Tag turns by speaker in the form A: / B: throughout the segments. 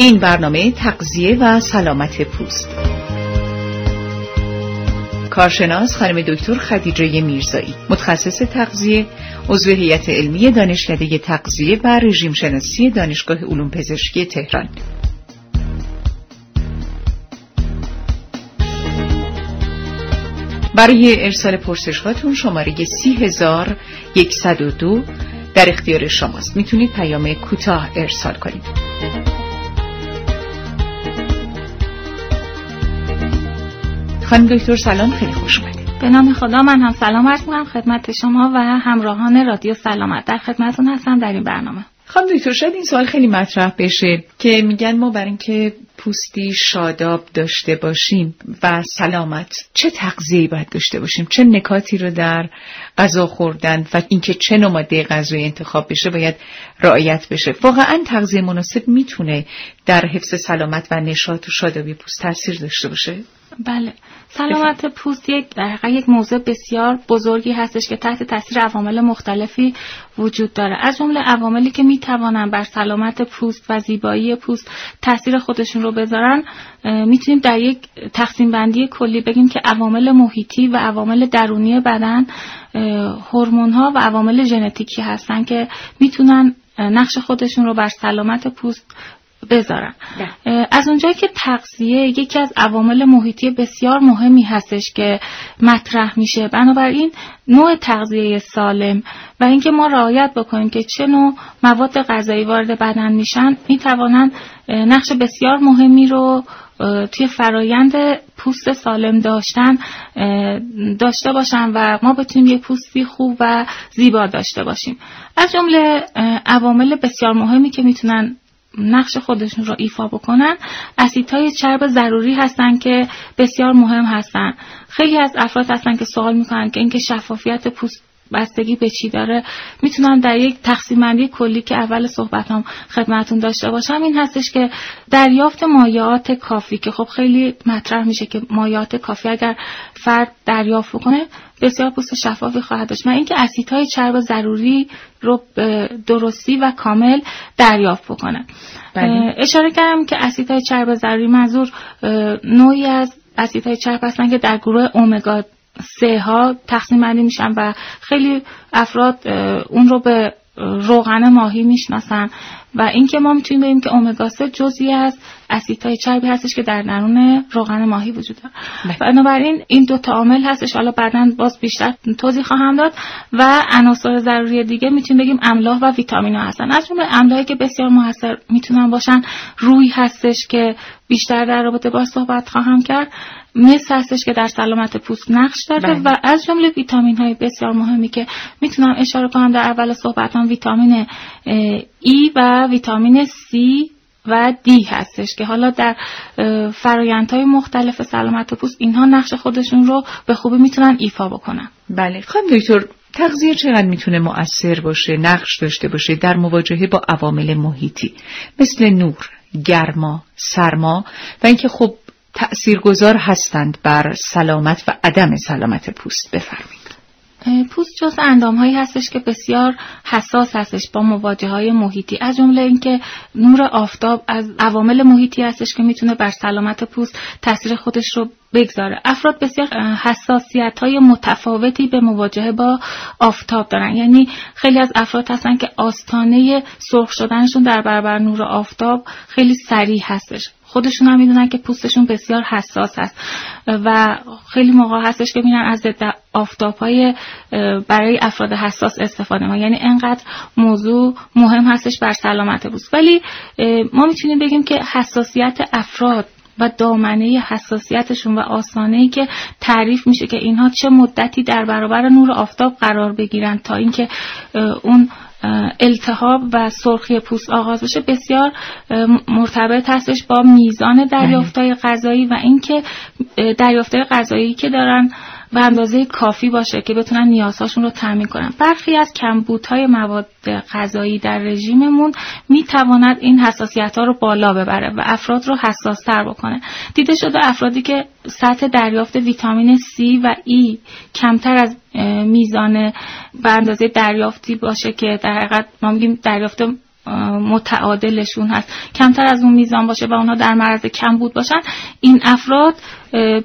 A: این برنامه تقضیه و سلامت پوست. کارشناس خانم دکتر خدیجه میرزایی متخصص تغذیه عضو هیئت علمی دانشکده تغذیه و رژیم شناسی دانشگاه علوم پزشکی تهران. برای ارسال پرسش هاتون شماره دو در اختیار شماست. می‌تونید پیام کوتاه ارسال کنید. خانم دکتر سلام خیلی خوش اومدید.
B: به نام خدا من هم سلام عرض می‌کنم خدمت شما و همراهان رادیو سلامت. در خدمتتون هستم در این برنامه.
A: خانم دکتر شاید این سوال خیلی مطرح بشه که میگن ما برای اینکه پوستی شاداب داشته باشیم و سلامت چه تغذیه‌ای باید داشته باشیم؟ چه نکاتی رو در غذا خوردن و اینکه چه نوع ماده غذایی انتخاب بشه باید رعایت بشه؟ واقعا تغذیه مناسب می‌تونه در حفظ سلامت و نشاط و شادابی پوست تاثیر داشته باشه؟
B: بله. سلامت پوست یک در یک موضوع بسیار بزرگی هستش که تحت تاثیر عوامل مختلفی وجود داره. از جمله عواملی که می‌توانن بر سلامت پوست و زیبایی پوست تاثیر خودشون رو بذارن می‌تونیم در یک تقسیم بندی کلی بگیم که عوامل محیطی و عوامل درونی بدن هورمون ها و عوامل ژنتیکی هستن که می‌تونن نقش خودشون رو بر سلامت پوست بذارن بله. از اونجایی که تغذیه یکی از عوامل محیطی بسیار مهمی هستش که مطرح میشه. بنابراین نوع تغذیه سالم و اینکه ما رعایت بکنیم که چه نوع مواد غذایی وارد بدن میشن می‌توانند نقش بسیار مهمی رو توی فرایند پوست سالم داشتن داشته باشن و ما بتونیم یه پوستی خوب و زیبا داشته باشیم. از جمله عوامل بسیار مهمی که می‌تونن نقش خودشون رو ایفا بکنن اسیدهای چرب ضروری هستن که بسیار مهم هستن. خیلی از افراد هستن که سوال می‌کنن که اینکه شفافیت پوست بستگی به چی داره؟ می‌تونم در یک تقسیم بندی کلی که اول صحبتام خدمتون داشته باشم این هستش که دریافت مایعات کافی که خب خیلی مطرح میشه که مایعات کافی اگر فرد دریافت بکنه بسیار پوست شفافی خواهد داشت. و اینکه اسیدهای چرب ضروری رو درستی و کامل دریافت بکنه. بله. اشاره کردم که اسیدهای چرب ضروری منظور نوعی از اسیدهای چرب هستن که در گروه اومگا سه ها تقسیم بندی میشن و خیلی افراد اون رو به روغن ماهی می‌شناسن و اینکه ما می‌تونیم بگیم که امگا 3 جزئی از اسیدهای چربی هستش که در درون روغن ماهی وجود داره. بله. بنابراین این دو تا عامل هستش. حالا بعدا باز بیشتر توضیح خواهم داد و عناصر ضروری دیگه می‌تونیم بگیم املاح و ویتامین ها هستن. از جمله املاحی که بسیار موثر می‌تونن باشن روی هستش که بیشتر در رابطه با صحبت خواهم کرد. مس هستش که در سلامت پوست نقش داره بله. و از جمله ویتامین های بسیار مهمی که می‌تونم اشاره کنم در اول صحبتم ویتامین ای و ویتامین C و دی هستش که حالا در فرایندهای مختلف سلامت پوست اینها نقش خودشون رو به خوبی می‌تونن ایفا بکنن
A: بله خانم دکتر تغذیه چقدر می‌تونه مؤثر باشه نقش داشته باشه در مواجهه با عوامل محیطی مثل نور گرما سرما و اینکه خب تأثیرگذار هستند بر سلامت و عدم سلامت پوست. بفرمایید.
B: پوست جز اندام هایی هستش که بسیار حساس هستش با مواجه های محیطی. از جمله اینکه نور آفتاب از عوامل محیطی هستش که می‌تونه بر سلامت پوست تاثیر خودش رو بگذاره. افراد بسیار حساسیت های متفاوتی به مواجهه با آفتاب دارن. یعنی خیلی از افراد هستن که آستانه سرخ شدنشون در برابر نور آفتاب خیلی سریع هستش. خودشون هم می‌دونن که پوستشون بسیار حساس هست. و خیلی موقع هستش که میرن از ضد آفتاب های برای افراد حساس استفاده ما یعنی انقدر موضوع مهم هستش بر سلامت پوست. ولی ما می‌تونیم بگیم که حساسیت افراد و دامنه حساسیتشون و آسانه که تعریف میشه که اینها چه مدتی در برابر نور آفتاب قرار بگیرن تا اینکه اون التهاب و سرخی پوست آغاز بشه. بسیار مرتبط هستش با میزان دریافتهای غذایی و اینکه دریافتهای غذایی که دارن به اندازه کافی باشه که بتونن نیازهاشون رو تامین کنن. برخی از کمبودهای مواد غذایی در رژیممون می‌تواند این حساسیت ها رو بالا ببره و افراد رو حساس تر بکنه. دیده شده افرادی که سطح دریافت ویتامین C و E کمتر از میزان به اندازه دریافتی باشه که در حقیقت ما میگیم دریافت متعادلشون هست کمتر از اون میزان باشه و اونها در معرض کم بود باشن این افراد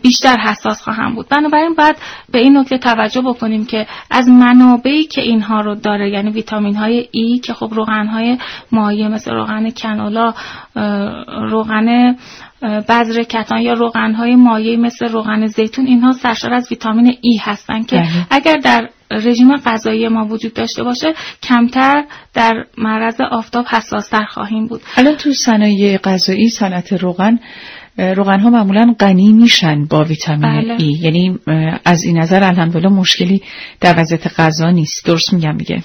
B: بیشتر حساس خواهم بود بنابراین باید به این نکته توجه بکنیم که از منابعی که اینها رو داره یعنی ویتامین های ای که خب روغن های مایع مثل روغن کنولا روغن بذر کتان یا روغن های مایع مثل روغن زیتون اینها سرشار از ویتامین ای هستن که بله. اگر در رژیم غذایی ما وجود داشته باشه کمتر در معرض آفتاب حساستر خواهیم بود.
A: الان تو صنایع غذایی صنعت روغن روغن ها معمولا غنی میشن با ویتامین بله. ای. یعنی از این نظر الحمدلله مشکلی در وضعیت غذا نیست. درست میگم دیگه.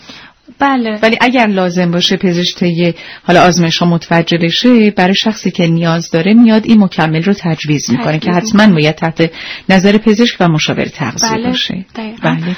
B: بله.
A: ولی اگر لازم باشه پزشک حالا آزمایش ها متوجه بشه برای شخصی که نیاز داره میاد این مکمل رو تجویز می‌کنه که حتما باید تحت نظر پزشک و مشاور تغذیه
B: بله.
A: باشه.
B: بله.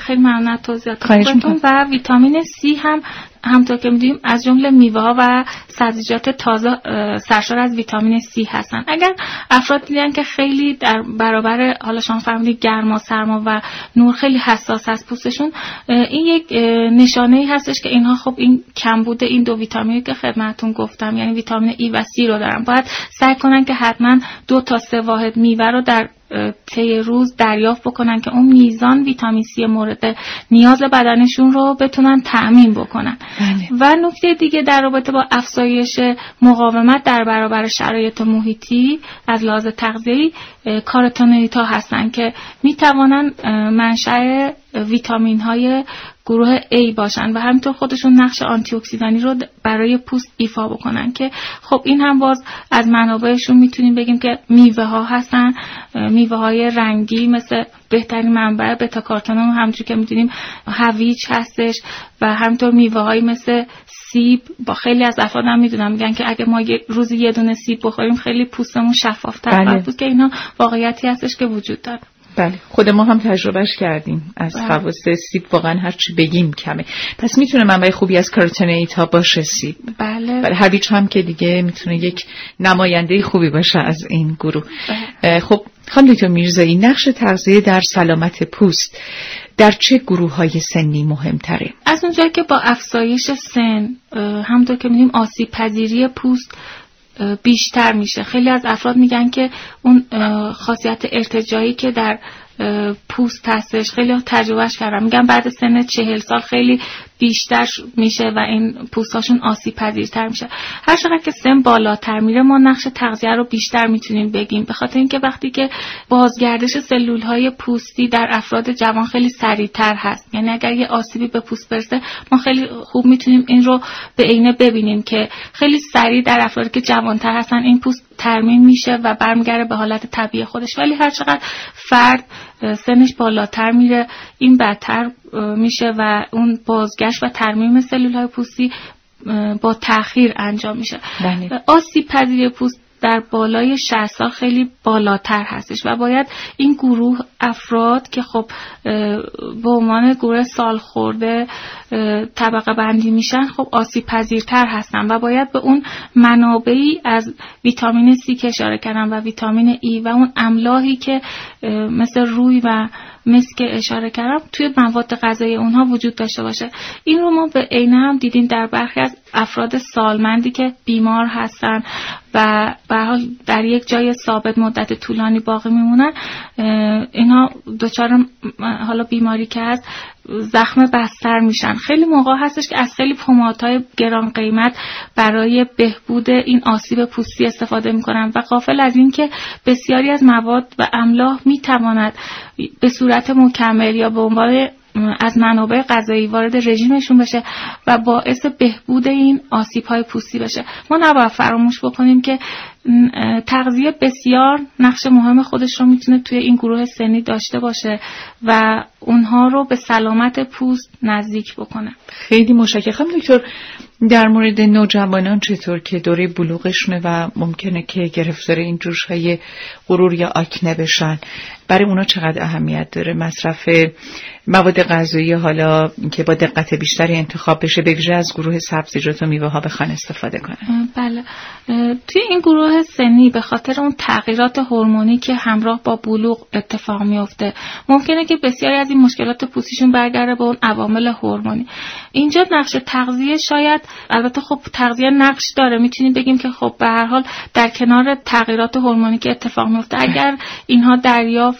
B: خیلی ممنون توضیحاتتون. و ویتامین C هم همطور که می‌دونیم از جمله میوه و سبزیجات تازه سرشار از ویتامین C هستن اگر افراد دیدن که خیلی در برابر حالا شما فرمودید گرما سرما و نور خیلی حساس از پوستشون این یک نشانه ای هستش که اینها خب این کم بوده این دو ویتامینی که خدمتتون گفتم یعنی ویتامین E و C رو دارن باید سعی کنن که حتما دو تا سه واحد میوه رو در طی روز دریافت بکنن که اون میزان ویتامین C مورد نیاز بدنشون رو بتونن تأمین بکنن. و نکته دیگه در رابطه با افزایش مقاومت در برابر شرایط محیطی از لحاظ تغذیه‌ای کارتونوئیت ها هستن که می‌توانن منشأ ویتامین های گروه A باشن و همینطور خودشون نقش آنتی اکسیدانی رو برای پوست ایفا بکنن که خب این هم باز از منابعشون می‌تونیم بگیم که میوه ها هستن میوه های رنگی مثل بهترین منبع بتا کارتون همونجور که می‌دونیم هویج هستش و همینطور میوه های مثل سیب با خیلی از افراد هم می‌دونم میگن که اگه ما روزی یه دونه سیب بخوریم خیلی پوستمون شفافتر بله. بود که اینا واقعیتی هستش که وجود داره
A: بله خود ما هم تجربهش کردیم از بله. خواص سیب واقعا هرچی بگیم کمه پس می‌تونه منبع خوبی از کارتنیت ها باشه سیب
B: بله بله
A: هویج هم که دیگه می‌تونه یک نماینده خوبی باشه از این گروه بله. خب خانم دکتر میرزایی نقش تغذیه در سلامت پوست در چه گروه های سنی مهمتره؟
B: از اونجایی که با افزایش سن همطور که میدیم آسیب پذیری پوست بیشتر میشه. خیلی از افراد میگن که اون خاصیت ارتجایی که در پوست هستش. خیلی تجربهش کردم. میگم بعد سن چهل سال خیلی بیشتر میشه و این پوستاشون آسیب پذیرتر میشه. هر چقدر که سن بالاتر میره ما نقش تغذیه رو بیشتر می‌تونیم بگیم. به خاطر اینکه وقتی که بازگردش سلول های پوستی در افراد جوان خیلی سریعتر هست. یعنی اگر یه آسیبی به پوست برسه ما خیلی خوب می‌تونیم این رو به عینه ببینیم که خیلی سریع در افرادی که جوانتر هستن این پوست ترمیم میشه و برمیگرده به حالت طبیعی خودش ولی هر چقدر فرد سنش بالاتر میره این بدتر میشه و اون بازگشت و ترمیم سلول های پوستی با تاخیر انجام میشه
A: بله.
B: آسیب پذیری پوست در بالای 60 سال خیلی بالاتر هستش و باید این گروه افراد که خب به عنوان گروه سال خورده طبقه بندی میشن خب آسیب پذیرتر هستن و باید به اون منابعی از ویتامین C که اشاره کردم و ویتامین E و اون املاحی که مثل روی و مثل که اشاره کردم توی مواد غذایی اونها وجود داشته باشه. این رو ما به عینه هم دیدیم در برخی از افراد سالمندی که بیمار هستن و در یک جای ثابت مدت طولانی باقی میمونن. اینها دچار حالا بیماری که هست زخم بستر میشن. خیلی موقع هستش که از خیلی پمادهای گران قیمت برای بهبود این آسیب پوستی استفاده می‌کنن و قافل از اینکه بسیاری از مواد و املاح می‌تواند به صورت مکمل یا به عنوان از منابع غذایی وارد رژیمشون بشه و باعث بهبود این آسیب های پوستی بشه. ما نباید فراموش بکنیم که تغذیه بسیار نقش مهم خودش رو می‌تونه توی این گروه سنی داشته باشه و اونها رو به سلامت پوست نزدیک بکنه.
A: خیلی مشکل دکتر در مورد نوجوانان چطور که دوره بلوغشونه و ممکنه که گرفتار این جوش های غرور یا آکنه بشن؟ برای اونا چقدر اهمیت داره مصرف مواد غذایی حالا که با دقت بیشتری انتخاب بشه بگذره از گروه سبزیجات و میوه ها بخوان استفاده کنن.
B: بله. توی این گروه سنی به خاطر اون تغییرات هورمونی که همراه با بلوغ اتفاق میفته ممکنه که بسیاری از این مشکلات پوستیشون برگرده به اون عوامل هورمونی. اینجا نقش تغذیه شاید البته خب تغذیه نقش داره. می‌تونیم بگیم که خب به هر حال در کنار تغییرات هورمونی که اتفاق میفته اگر اینها دریافت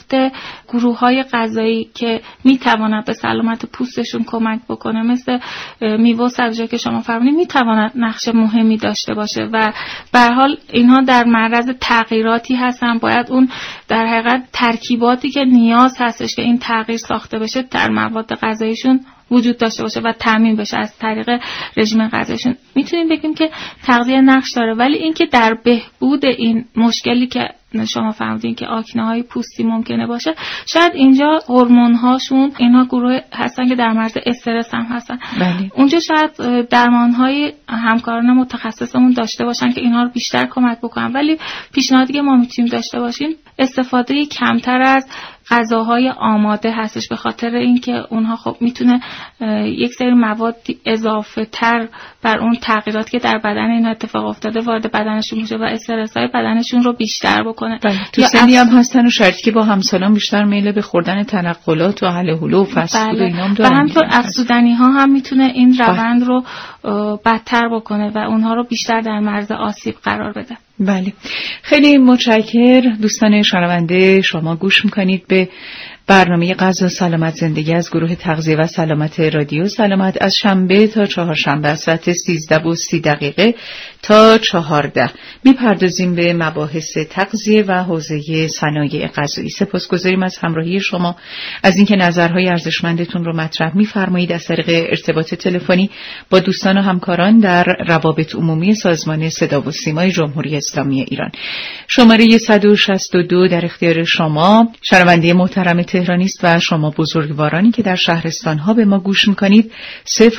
B: گروه های غذایی که می‌تواند به سلامت پوستشون کمک بکنه مثل میوه و که شما فرمودید می‌تواند نقش مهمی داشته باشه و به حال اینها در معرض تغییراتی هستن. باید اون در حقیقت ترکیباتی که نیاز هستش که این تغییر ساخته بشه در مواد غذاییشون وجود داشته باشه و تامین بشه از طریق رژیم غذایشون. می‌تونیم بگیم که تغذیه نقش داره ولی اینکه در بهبود این مشکلی که شما فهمیدین که آکنه های پوستی ممکنه باشه. شاید اینجا هورمون هاشون اینها گروه هستن که در مرز استرس هم هستن.
A: بله.
B: اونجا شاید درمان های همکاران متخصصمون داشته باشن که اینها رو بیشتر کمک بکنن. ولی پیشنهادی که ما می‌تونیم داشته باشیم استفاده کمتر از غذاهای آماده هستش به خاطر اینکه اونها خب می‌تونه یک سری مواد اضافه تر بر اون تغییرات که در بدن این اتفاق افتاده وارد بدنشون میشه و استرس های بدنشون رو بیشتر بکنه
A: بله. تو سنی هم هستن و شرطی که با همسالان بیشتر میله به خوردن تنقلات و حل هلو و فست بله. اینام
B: و همطور افزودنی ها هم می‌تونه این بله. روند رو بدتر بکنه و اونها رو بیشتر در مرز آسیب قرار بده
A: بله. خیلی متشکر دوستان شنونده شما گوش می‌کنید به برنامه غذا سلامت زندگی از گروه تغذیه و سلامت رادیو سلامت از شنبه تا چهارشنبه از ساعت 13 و 30 دقیقه تا 14 می‌پردازیم به مباحث تغذیه و حوزه صنایع غذایی. سپاسگزاریم از همراهی شما. از اینکه نظرهای ارزشمندتون رو مطرح میفرمایید از طریق ارتباط تلفنی با دوستان و همکاران در روابط عمومی سازمان صدا و سیمای جمهوری اسلامی ایران. شماره 162 در اختیار شما. شنونده محترم تهرانی است و شما بزرگوارانی که در شهرستان ها به ما گوش می‌کنید.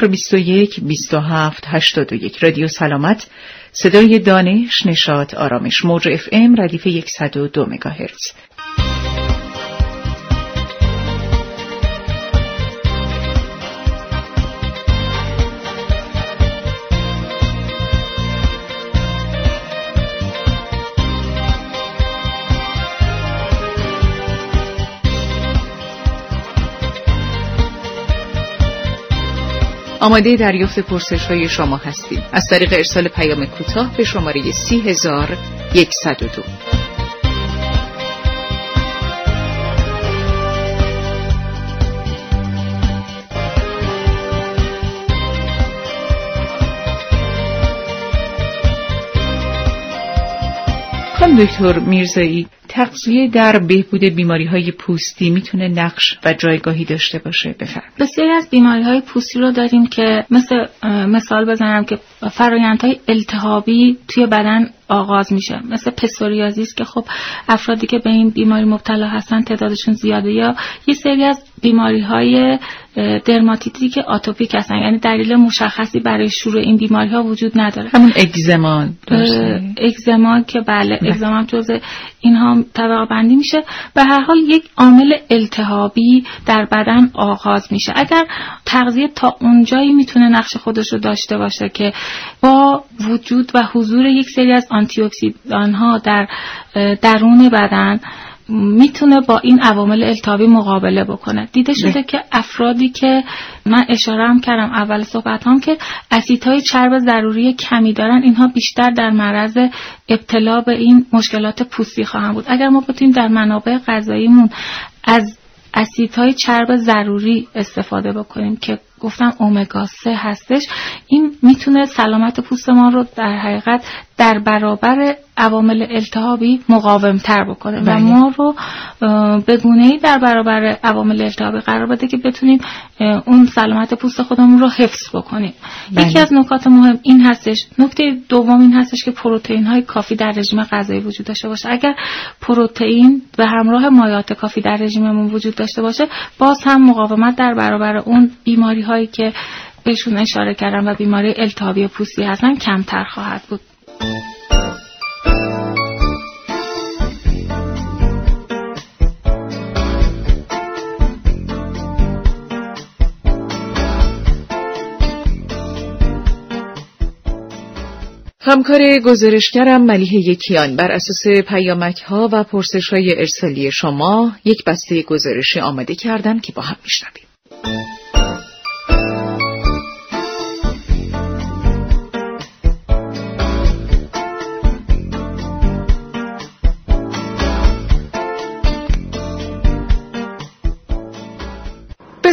A: 021 27 81 رادیو سلامت. صدای دانش نشاط آرامش. موج اف ام ردیف 102 مگاهرتز. آماده دریافت پرسش های شما هستیم. از طریق ارسال پیام کوتاه به شماره 30102 خانم دکتر میرزایی تغذیه در بهبود بیماری های پوستی می‌تونه نقش و جایگاهی داشته باشه؟ بفرم
B: بسیاری از بیماری های پوستی رو داریم که مثل مثال بزنم که فرایندهای التهابی توی بدن آغاز میشه. مثل پسوریازیس که خب افرادی که به این بیماری مبتلا هستن تعدادشون زیاده یا یه سری از بیماری های درماتیتی که آتوپیک هستن. یعنی دلیل مشخصی برای شروع این بیماری ها وجود نداره.
A: همون اگزما
B: اگزما که بله, بله. اگزما جز اینها طبقه بندی میشه. به هر حال یک عامل التهابی در بدن آغاز میشه. اگر تغذیه تا اونجایی می‌تونه نقش خودش رو داشته باشه که با وجود و حضور یک سری از آنتی اکسیدان ها در درون بدن می‌تونه با این عوامل التهابی مقابله بکنه. دیده شده که افرادی که من اشاره هم کردم اول صحبت هم که اسیدهای چرب ضروری کمی دارن اینها بیشتر در معرض ابتلا به این مشکلات پوستی خواهند بود. اگر ما بتونیم در منابع غذاییمون از اسیدهای چرب ضروری استفاده بکنیم که گفتم اومگا 3 هستش. این می‌تونه سلامت پوست ما رو در حقیقت در برابر عوامل التهابی مقاوم تر بکنه. و بله. ما رو به گونه ای در برابر عوامل التهابی قرار بده که بتونیم اون سلامت پوست خودمون رو حفظ بکنیم. بله. یکی از نکات مهم این هستش. نکته دوم این هستش که پروتئین های کافی در رژیم غذایی وجود داشته باشه. اگر پروتئین به همراه مایات کافی در رژیممون وجود داشته باشه باز هم مقاومت در برابر اون بیماری هایی که بهشون اشاره کردم و بیماری التهابی پوستی هستن کمتر خواهد بود
A: همکار گزارشگرم ملیه یکیان بر اساس پیامک ها و پرسش های ارسالی شما یک بسته گزارشی آماده کردم که با هم میشنویم.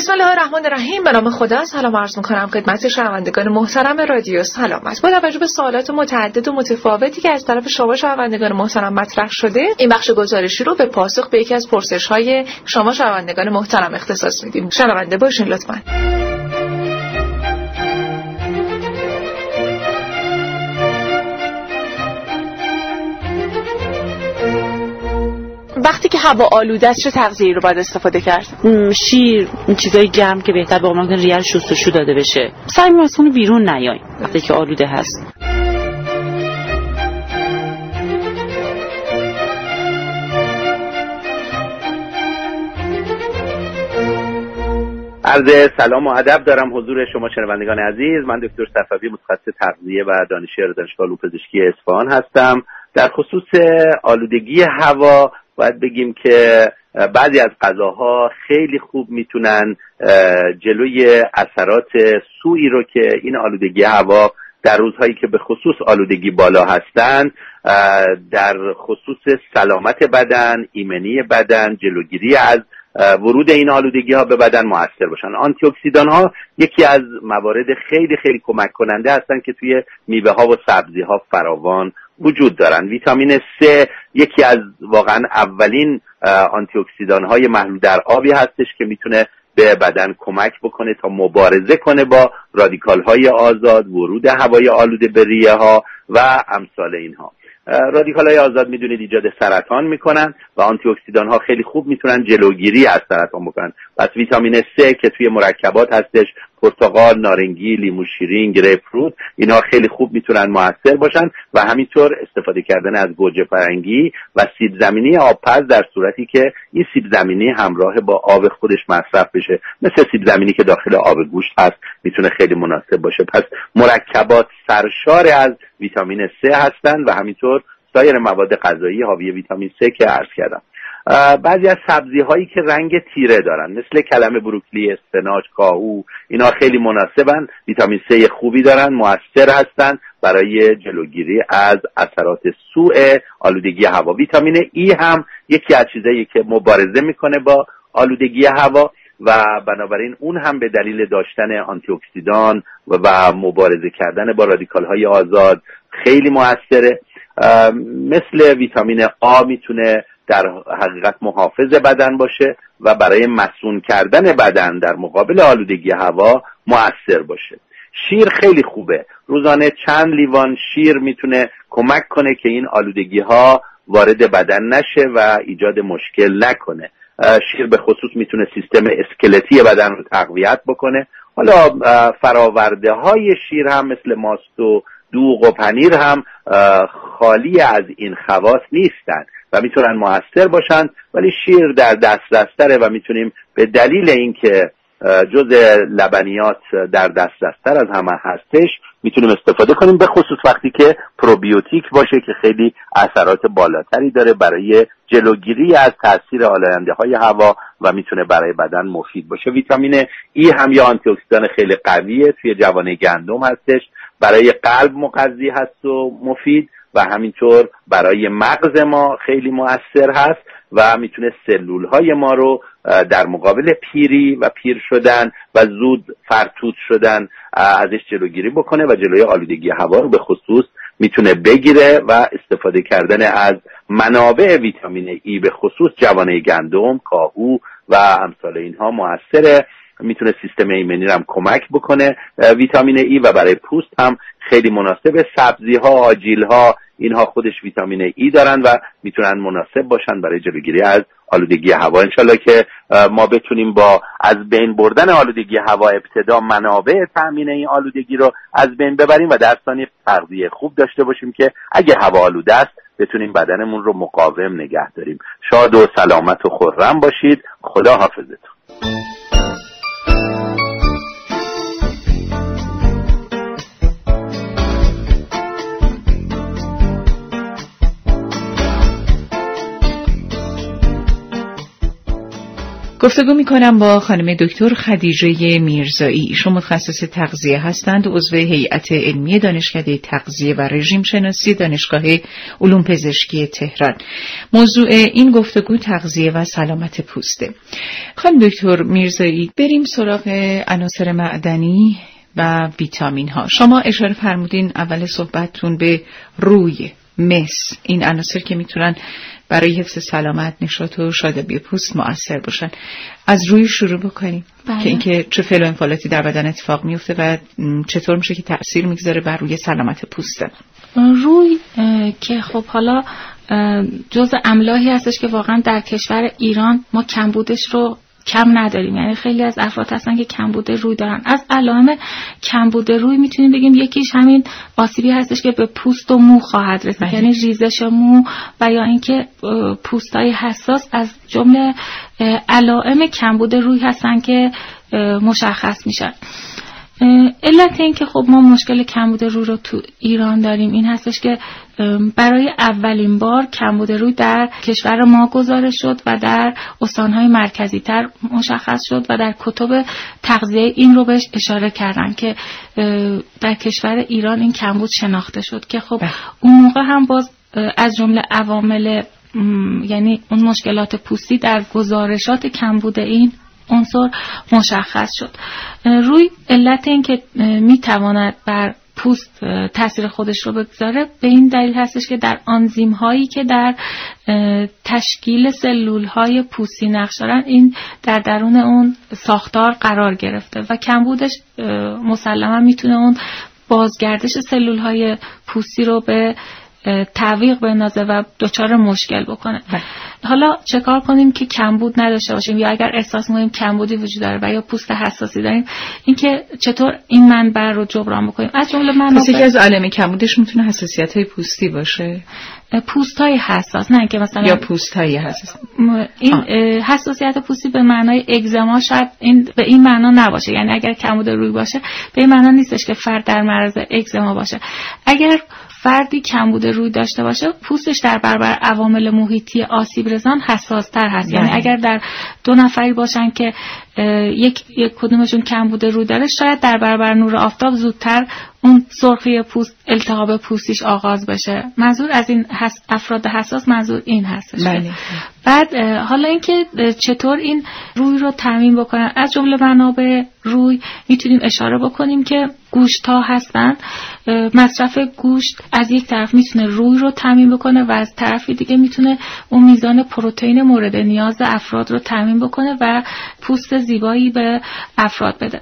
A: بسم الله الرحمن الرحیم. به نام خدا. سلام عرض می‌کنم خدمت شنوندگان محترم رادیو. سلامت با توجه به سوالات متعدد و متفاوتی که از طرف شما شنوندگان محترم مطرح شده این بخش گزارشی رو به پاسخ به یکی از پرسش های شما شنوندگان محترم اختصاص میدیم. شنونده باشین لطفا. هوا آلوده است؟ چه تغذیه‌ای رو باید استفاده کرد؟
C: شیر چیزای گرم که بهتر به عنوان ریال شستشو داده بشه. سعی از خونه بیرون نیایم وقتی که آلوده هست.
D: عرض سلام و ادب دارم حضور شما شنوندگان عزیز. من دکتر صفوی متخصص تغذیه و دانشیار دانشگاه علوم پزشکی اصفهان هستم. در خصوص آلودگی هوا باید بگیم که بعضی از غذاها خیلی خوب می‌تونن جلوی اثرات سوئی رو که این آلودگی هوا در روزهایی که به خصوص آلودگی بالا هستند در خصوص سلامت بدن ایمنی بدن جلوگیری از ورود این آلودگی ها به بدن موثر باشن. آنتی اکسیدان ها یکی از موارد خیلی خیلی کمک کننده هستند که توی میوه ها و سبزی ها فراوان وجود دارن. ویتامین C یکی از واقعا اولین آنتی اکسیدان های محلول در آبی هستش که می‌تونه به بدن کمک بکنه تا مبارزه کنه با رادیکال های آزاد ورود هوای آلوده به ریه ها و امثال اینها. رادیکال های آزاد می‌دونید ایجاد سرطان می‌کنن و آنتی اکسیدان ها خیلی خوب می‌تونن جلوگیری از سرطان بکنن. پس ویتامین C که توی مرکبات هستش پرتقال، نارنگی، لیمو شیرین، گریپ فروت اینها خیلی خوب می‌تونن موثر باشن و همینطور استفاده کردن از گوجه فرنگی و سیب زمینی آبپز در صورتی که این سیب زمینی همراه با آب خودش مصرف بشه. مثل سیب زمینی که داخل آب گوشت هست می‌تونه خیلی مناسب باشه. پس مرکبات سرشار از ویتامین C هستند و همینطور سایر مواد غذایی حاوی ویتامین C که عرض کردم. بعضی از سبزی هایی که رنگ تیره دارن مثل کلم بروکلی اسفناج کاهو اینا خیلی مناسبن ویتامین C خوبی دارن موثر هستن برای جلوگیری از اثرات سوء آلودگی هوا. ویتامین ای هم یکی از چیزایی که مبارزه می‌کنه با آلودگی هوا و بنابراین اون هم به دلیل داشتن آنتی اکسیدان و مبارزه کردن با رادیکال های آزاد خیلی موثره. مثل ویتامین آ می‌تونه در حقیقت محافظ بدن باشه و برای مسون کردن بدن در مقابل آلودگی هوا مؤثر باشه. شیر خیلی خوبه. روزانه چند لیوان شیر می‌تونه کمک کنه که این آلودگی ها وارد بدن نشه و ایجاد مشکل نکنه. شیر به خصوص می‌تونه سیستم اسکلتی بدن رو تقویت بکنه. حالا فراورده های شیر هم مثل ماست و دوغ و پنیر هم خالی از این خواص نیستن. و می‌تونن موثر باشن ولی شیر در دسترستره و می‌تونیم به دلیل اینکه جز لبنیات در دسترستر از همه هستش می‌تونیم استفاده کنیم به خصوص وقتی که پروبیوتیک باشه که خیلی اثرات بالاتری داره برای جلوگیری از تاثیر آلاینده های هوا و می‌تونه برای بدن مفید باشه. ویتامین E هم یه آنتی اکسیدان خیلی قویه توی جوانه گندم هستش برای قلب مغذی هست و مفید. و همینطور برای مغز ما خیلی مؤثر هست و می‌تونه سلول های ما رو در مقابل پیری و پیر شدن و زود فرتوت شدن ازش جلوگیری بکنه و جلوی آلودگی هوا رو به خصوص می‌تونه بگیره و استفاده کردن از منابع ویتامین ای به خصوص جوانه گندم، کاهو و امثال اینها موثره. می‌تونه سیستم ایمنی رو هم کمک بکنه ویتامین ای و برای پوست هم خیلی مناسب. سبزی ها آجیل ها اینها خودش ویتامین ای دارن و می‌تونن مناسب باشن برای جلوگیری از آلودگی هوا. انشالله که ما بتونیم با از بین بردن آلودگی هوا ابتدا منابع تامین این آلودگی رو از بین ببریم و در ثانی تغذیه خوب داشته باشیم که اگه هوا آلوده است بتونیم بدنمون رو مقاوم نگه داریم. شاد و سلامت و خورم باشید. خدا حافظتون
A: گفتگو می کنم با خانم دکتر خدیجه میرزایی. ایشون متخصص تغذیه هستند عضو هیئت علمی دانشکده تغذیه و رژیم شناسی دانشگاه علوم پزشکی تهران. موضوع این گفتگو تغذیه و سلامت پوسته. خانم دکتر میرزایی بریم سراغ عناصر معدنی و ویتامین ها شما اشاره فرمودین اول صحبتتون به روی مس. این عناصر که می‌تونن برای حفظ سلامت نشاط و شادابی پوست مؤثر باشن. از روی شروع بکنیم
B: بله.
A: که اینکه چه فعل و انفعالاتی در بدن اتفاق میفته و چطور میشه که تاثیر می‌گذاره بر روی سلامت پوست.
B: روی که خب حالا جز املاحی هستش که واقعا در کشور ایران ما کمبودش رو کم نداریم. یعنی خیلی از افراد هستن که کمبود روی دارن. از علائم کمبود روی می‌تونیم بگیم یکیش همین آسیبی هستش که به پوست و مو خواهد رسید.
A: بله.
B: یعنی ریزش مو و یا اینکه پوستای حساس از جمله علائم کمبود روی هستن که مشخص میشن. علت این که خب ما مشکل کمبود روی رو تو ایران داریم این هستش که برای اولین بار کمبود روی در کشور ما گزارش شد و در استانهای مرکزی تر مشخص شد و در کتب تغذیه این رو بهش اشاره کردن که در کشور ایران این کمبود شناخته شد که خب
A: بله.
B: اون موقع هم باز از جمله عوامل یعنی اون مشکلات پوستی در گزارشات کمبود این عنصر مشخص شد. روی علت این که می‌تواند بر پوست تاثیر خودش رو بگذاره به این دلیل هستش که در آنزیم هایی که در تشکیل سلول های پوستی نقش دارن این در درون اون ساختار قرار گرفته و کمبودش مسلما می‌تونه اون بازگردش سلول های پوستی رو به تعویق بندازه و دچار مشکل بکنه.
A: بله.
B: حالا چه کار کنیم که کمبود نداشته باشیم یا اگر احساس می‌کنیم کمبودی وجود داره و یا پوست حساسی داریم اینکه چطور این منبع رو جبران بکنیم. از جمله
A: پس یکی از علائم کمبودش می‌تونه حساسیت های پوستی باشه؟
B: پوست های حساس نه که مثلا
A: یا پوست های حساس
B: این حساسیت پوستی به معنای اگزما شاید این به این معنا نباشه. یعنی اگر کمبود روی باشه به این معنا نیستش که فرد در معرض اگزما باشه. اگر فردی کمبود روی داشته باشه پوستش در برابر عوامل محیطی آسیب رسان حساس تر هست یعنی
A: بله.
B: اگر در دو نفری باشن که یک, یک کدومشون کمبود روی داره شاید در برابر نور آفتاب زودتر اون سرخی پوست التهاب پوستیش آغاز بشه. منظور از این حس... افراد حساس منظور این هستش
A: بله.
B: بعد حالا اینکه چطور این روی رو تعمین بکنن. از جمله منابع روی می‌تونیم اشاره بکنیم که گوشت ها هستن مصرف گوشت از یک طرف می‌تونه روی رو تعمین بکنه و از طرفی دیگه می‌تونه اون میزان پروتئین مورد نیاز افراد رو تعمین بکنه و پوست زیبایی به افراد بده.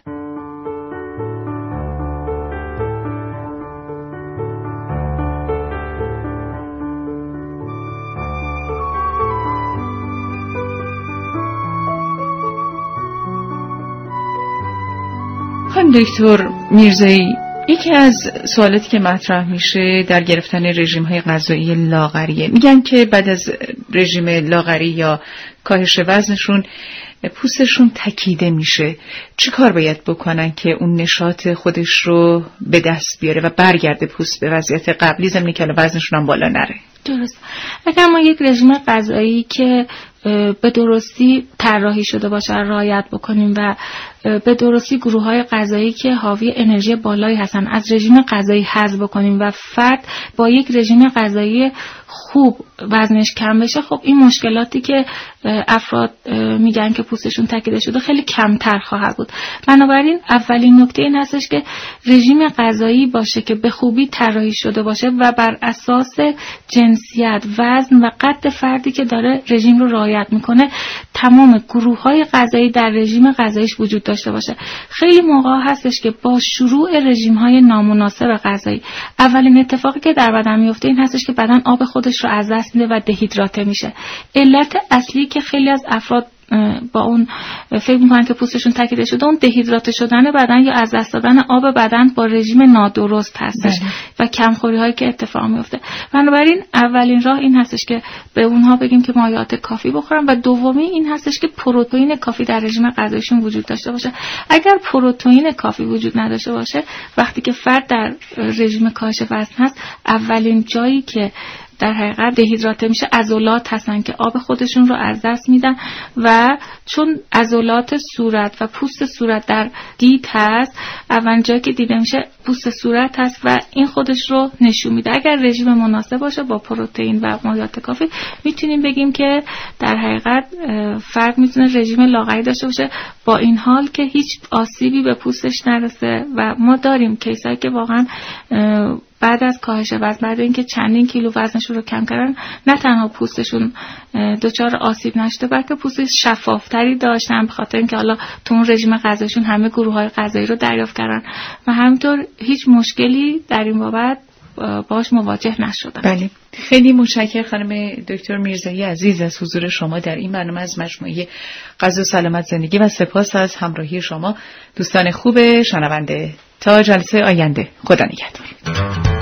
A: خانم دکتر میرزایی یکی از سوالاتی که مطرح میشه در گرفتن رژیم های غذایی لاغریه میگن که بعد از رژیم لاغری یا کاهش وزنشون پوستشون تکیده میشه. چی کار باید بکنن که اون نشاط خودش رو به دست بیاره و برگرده پوست به وضعیت قبلی زمینی که وزنشون هم بالا نره؟
B: درست. اگر ما یک رژیم غذایی که به درستی طراحی شده باشه رعایت بکنیم و به درستی گروه های غذایی که حاوی انرژی بالایی هستن از رژیم غذایی حذف بکنیم و فرد با یک رژیم غذایی خوب وزنش کم بشه خب این مشکلاتی که افراد میگن که پوستشون تکیده شده خیلی کمتر خواهد بود. بنابراین اولین نکته این هستش که رژیم غذایی باشه که به خوبی طراحی شده باشه و بر اساس جنسیت وزن و قد فردی که داره رژیم رو رعایت می‌کنه تمام گروه های غذایی در رژیم غذاییش وجود داشته باشه. خیلی موقع هستش که با شروع رژیم های نامناسب غذایی اولین اتفاقی که در بدن میفته این هستش که بدن آب خودش رو از دست میده و دهیدراته میشه. علت اصلی که خیلی از افراد با اون فکر می‌کنن که پوستشون تکیده شده اون دهیدراته شدن بدن یا از دست دادن آب بدن با رژیم نادرست هستش
A: بله.
B: و کمخوری هایی که اتفاق میفته بنابراین اولین راه این هستش که به اونها بگیم که مایعات کافی بخورن و دومی این هستش که پروتئین کافی در رژیم غذایشون وجود داشته باشه اگر پروتئین کافی وجود نداشته باشه وقتی که فرد در رژیم کاهش وزن هست اولین جایی که در حقیقت دهیدراته میشه ازولات هستن که آب خودشون رو از دست میدن و چون ازولات صورت و پوست صورت در دید هست اول جایی که دیده میشه پوست صورت هست و این خودش رو نشون میده. اگر رژیم مناسب باشه با پروتئین و مایات کافی می‌تونیم بگیم که در حقیقت فرق می‌تونه رژیم لاغری داشته باشه با این حال که هیچ آسیبی به پوستش نرسه و ما داریم کیسایی که واقعا بعد از کاهش وزن بعد اینکه چندین کیلو وزنشون رو کم کردن نه تنها پوستشون دچار آسیب نشده بلکه پوست شفافتری داشتن به خاطر اینکه حالا تو اون رژیم غذایشون همه گروه های غذایی رو دریافت کردن. و همینطور هیچ مشکلی در این بابت باش مواجه نشدن.
A: بله. خیلی متشکرم خانم دکتر میرزایی عزیز از حضور شما در این برنامه از مجموعه غذا سلامت زندگی و سپاس از همراهی شما. دوستان خوب شنونده تا جلسه آینده. خدا نگهدار.